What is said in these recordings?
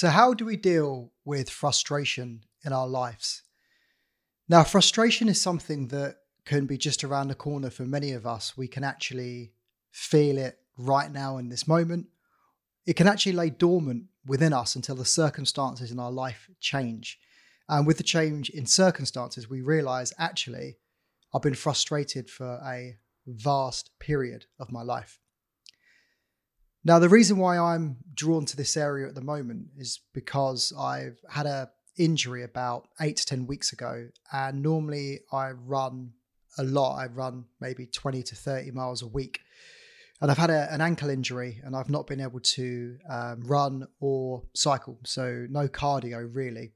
So, how do we deal with frustration in our lives? Now, frustration is something that can be just around the corner for many of us. We can actually feel it right now in this moment. It can actually lay dormant within us until the circumstances in our life change. And with the change in circumstances, we realize actually, I've been frustrated for a vast period of my life. Now, the reason why I'm drawn to this area at the moment is because I've had a injury about eight to 10 weeks ago. And normally I run a lot. I run maybe 20 to 30 miles a week. And I've had a, an ankle injury and I've not been able to um, run or cycle. So no cardio really.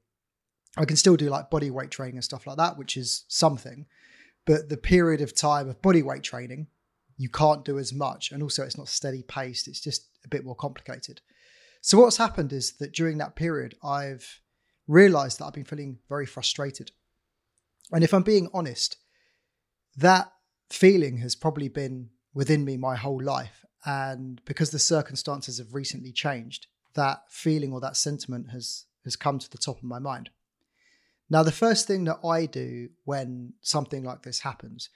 I can still do like body weight training and stuff like that, which is something. But the period of time of body weight training you can't do as much. And also, it's not steady paced, it's just a bit more complicated. So, what's happened is that during that period, I've realized that I've been feeling very frustrated. And if I'm being honest, that feeling has probably been within me my whole life. And because the circumstances have recently changed, that feeling or that sentiment has has come to the top of my mind. Now, the first thing that I do when something like this happens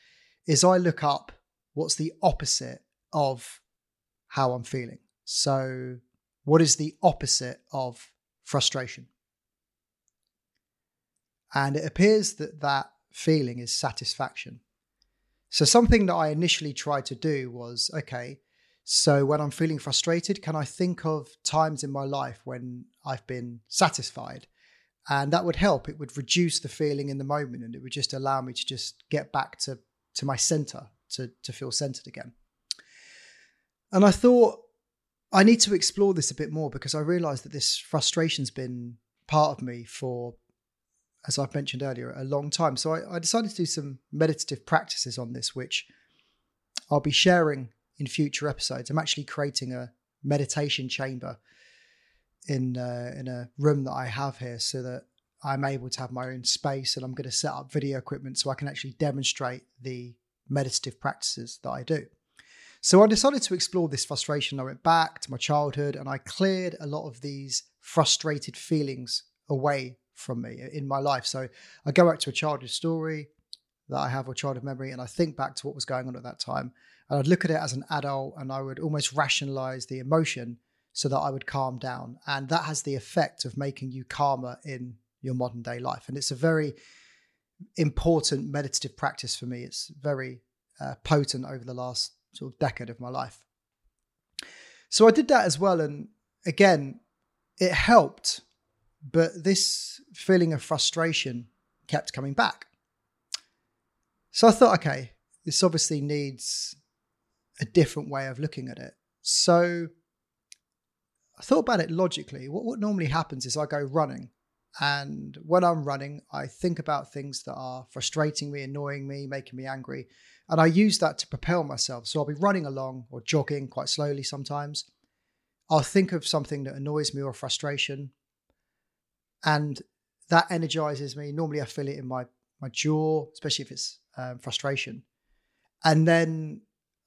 is I look up what's the opposite of how I'm feeling. So, what is the opposite of frustration? And it appears that that feeling is satisfaction. So, something that I initially tried to do was okay, so when I'm feeling frustrated, can I think of times in my life when I've been satisfied? And that would help. It would reduce the feeling in the moment and it would just allow me to just get back to, to my center, to, to feel centered again. And I thought I need to explore this a bit more because I realized that this frustration's been part of me for, as I've mentioned earlier, a long time. So I, I decided to do some meditative practices on this, which I'll be sharing in future episodes. I'm actually creating a meditation chamber in uh, in a room that I have here, so that I'm able to have my own space, and I'm going to set up video equipment so I can actually demonstrate the meditative practices that I do. So I decided to explore this frustration. I went back to my childhood and I cleared a lot of these frustrated feelings away from me in my life. So I go back to a childhood story that I have or childhood memory and I think back to what was going on at that time. And I'd look at it as an adult and I would almost rationalize the emotion so that I would calm down. And that has the effect of making you calmer in your modern day life. And it's a very important meditative practice for me. It's very uh, potent over the last sort of decade of my life. So I did that as well. And again, it helped, but this feeling of frustration kept coming back. So I thought, okay, this obviously needs a different way of looking at it. So I thought about it logically. What, what normally happens is I go running and when I'm running, I think about things that are frustrating me, annoying me, making me angry. And I use that to propel myself. So I'll be running along or jogging quite slowly sometimes. I'll think of something that annoys me or frustration. And that energizes me. Normally, I feel it in my, my jaw, especially if it's um, frustration. And then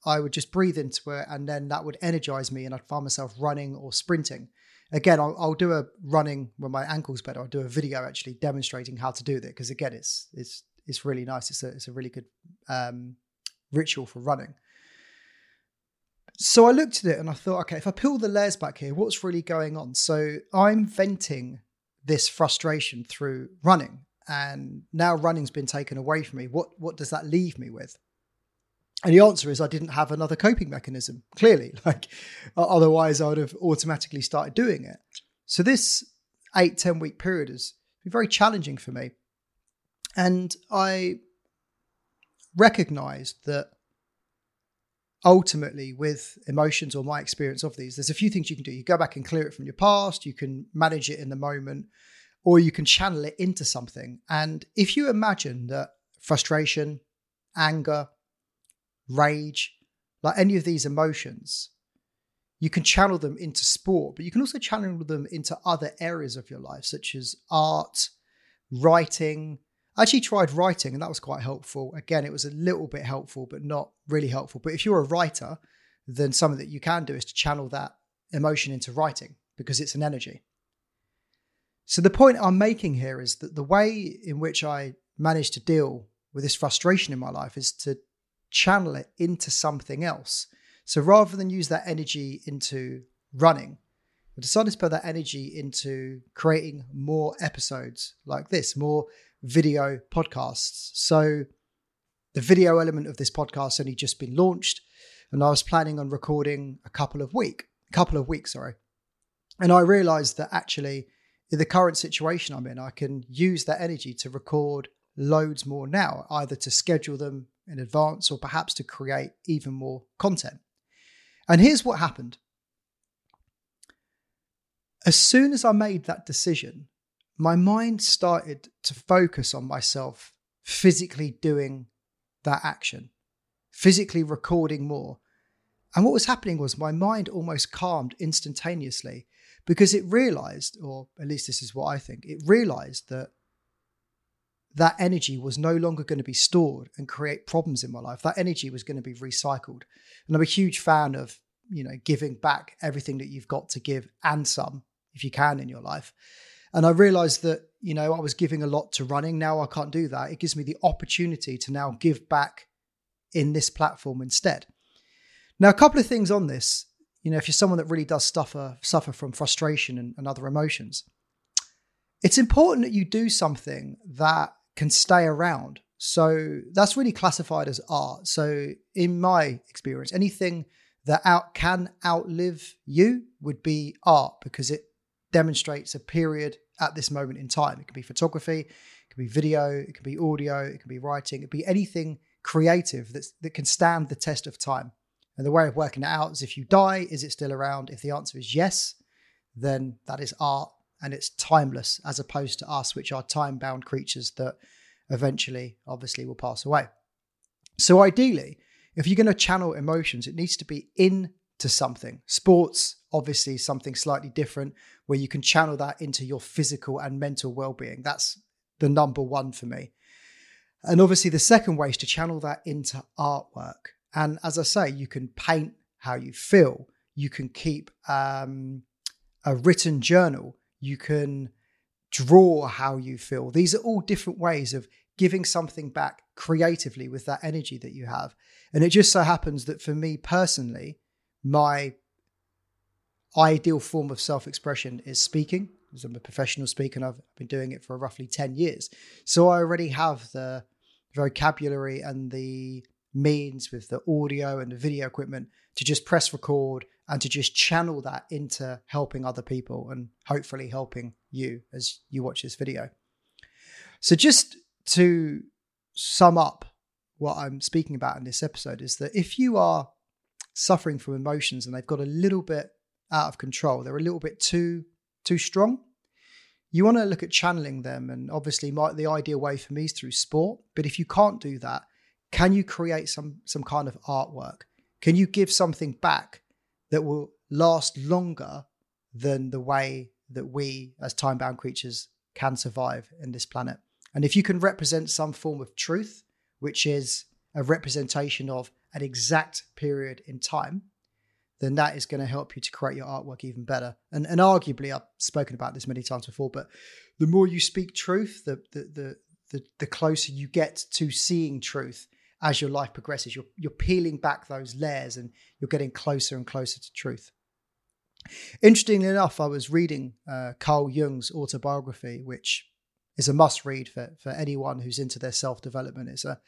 I would just breathe into it. And then that would energize me. And I'd find myself running or sprinting again, I'll, I'll, do a running when my ankle's better. I'll do a video actually demonstrating how to do that because again, it's it's it's really nice. It's a it's a really good um, ritual for running. So I looked at it and I thought, okay, if I peel the layers back here, what's really going on? So I'm venting this frustration through running, and now running's been taken away from me. What what does that leave me with? And the answer is I didn't have another coping mechanism, clearly. Like otherwise I would have automatically started doing it. So this eight, 10 week period has been very challenging for me. And I recognized that ultimately with emotions or my experience of these, there's a few things you can do. You go back and clear it from your past, you can manage it in the moment, or you can channel it into something. And if you imagine that frustration, anger, rage, like any of these emotions, you can channel them into sport, but you can also channel them into other areas of your life, such as art, writing. I actually tried writing, and that was quite helpful. Again, it was a little bit helpful, but not really helpful. But if you're a writer, then something that you can do is to channel that emotion into writing because it's an energy. So the point I'm making here is that the way in which I manage to deal with this frustration in my life is to channel it into something else. So rather than use that energy into running, I decided to put that energy into creating more episodes like this, more video podcasts. So the video element of this podcast only just been launched, and I was planning on recording a couple of week, couple of weeks, sorry. And I realized that actually, in the current situation I'm in, I can use that energy to record loads more now, either to schedule them in advance or perhaps to create even more content. And here's what happened. As soon as I made that decision, my mind started to focus on myself physically doing that action, physically recording more. And what was happening was my mind almost calmed instantaneously because it realized, or at least this is what I think, it realized that that energy was no longer going to be stored and create problems in my life. That energy was going to be recycled. And I'm a huge fan of, you know, giving back everything that you've got to give and some, if you can, in your life. And I realized that, you know, I was giving a lot to running. Now I can't do that. It gives me the opportunity to now give back in this platform instead. Now, a couple of things on this. You know, if you're someone that really does suffer suffer from frustration and, and other emotions, it's important that you do something that can stay around. So that's really classified as art. So in my experience, anything that out can outlive you would be art because it demonstrates a period at this moment in time. It could be photography, it could be video, it could be audio, it could be writing, it could be anything creative that's, that can stand the test of time. And the way of working it out is if you die, is it still around? If the answer is yes, then that is art and it's timeless as opposed to us, which are time bound creatures that eventually, obviously, will pass away. So, ideally, if you're going to channel emotions, it needs to be into something. Sports, obviously, something slightly different where you can channel that into your physical and mental well being. That's the number one for me. And obviously, the second way is to channel that into artwork. And as I say, you can paint how you feel, you can keep um, a written journal, you can draw how you feel. These are all different ways of giving something back creatively with that energy that you have. And it just so happens that for me personally, my ideal form of self expression is speaking, because I'm a professional speaker and I've been doing it for roughly 10 years. So I already have the vocabulary and the means with the audio and the video equipment to just press record and to just channel that into helping other people and hopefully helping you as you watch this video. So, just to sum up what I'm speaking about in this episode, is that if you are suffering from emotions and they've got a little bit out of control, they're a little bit too too strong. You want to look at channeling them, and obviously, my, the ideal way for me is through sport. But if you can't do that, can you create some some kind of artwork? Can you give something back that will last longer than the way that we, as time bound creatures, can survive in this planet? And if you can represent some form of truth, which is a representation of an exact period in time, then that is going to help you to create your artwork even better. And, and arguably, I've spoken about this many times before, but the more you speak truth, the, the, the, the, the closer you get to seeing truth as your life progresses. You're, you're peeling back those layers and you're getting closer and closer to truth. Interestingly enough, I was reading uh, Carl Jung's autobiography, which is a must read for, for anyone who's into their self development. It's a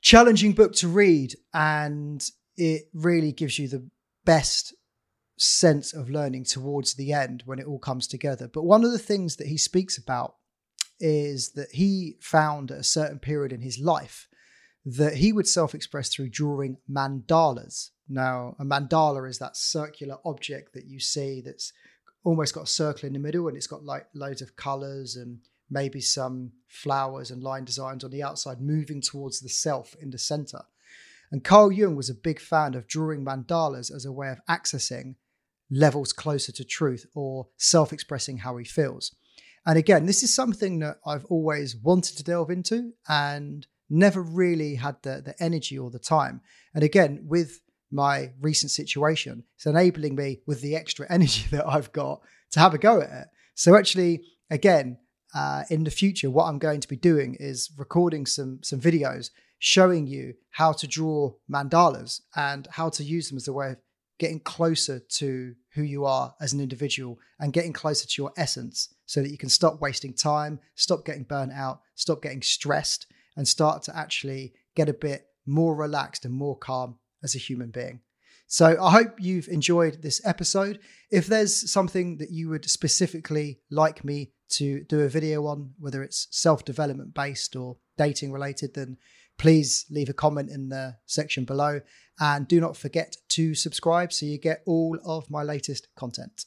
challenging book to read and it really gives you the best sense of learning towards the end when it all comes together. But one of the things that he speaks about is that he found at a certain period in his life that he would self express through drawing mandalas. Now, a mandala is that circular object that you see that's almost got a circle in the middle and it's got like loads of colors and maybe some flowers and line designs on the outside moving towards the self in the center. And Carl Jung was a big fan of drawing mandalas as a way of accessing levels closer to truth or self expressing how he feels. And again, this is something that I've always wanted to delve into and never really had the, the energy or the time. And again, with my recent situation, it's enabling me with the extra energy that I've got to have a go at it. So actually, again, uh, in the future, what I'm going to be doing is recording some some videos showing you how to draw mandalas and how to use them as a way of getting closer to who you are as an individual and getting closer to your essence so that you can stop wasting time, stop getting burnt out, stop getting stressed, and start to actually get a bit more relaxed and more calm as a human being. So I hope you've enjoyed this episode. If there's something that you would specifically like me to do a video on, whether it's self development based or dating related, then please leave a comment in the section below. And do not forget to subscribe so you get all of my latest content.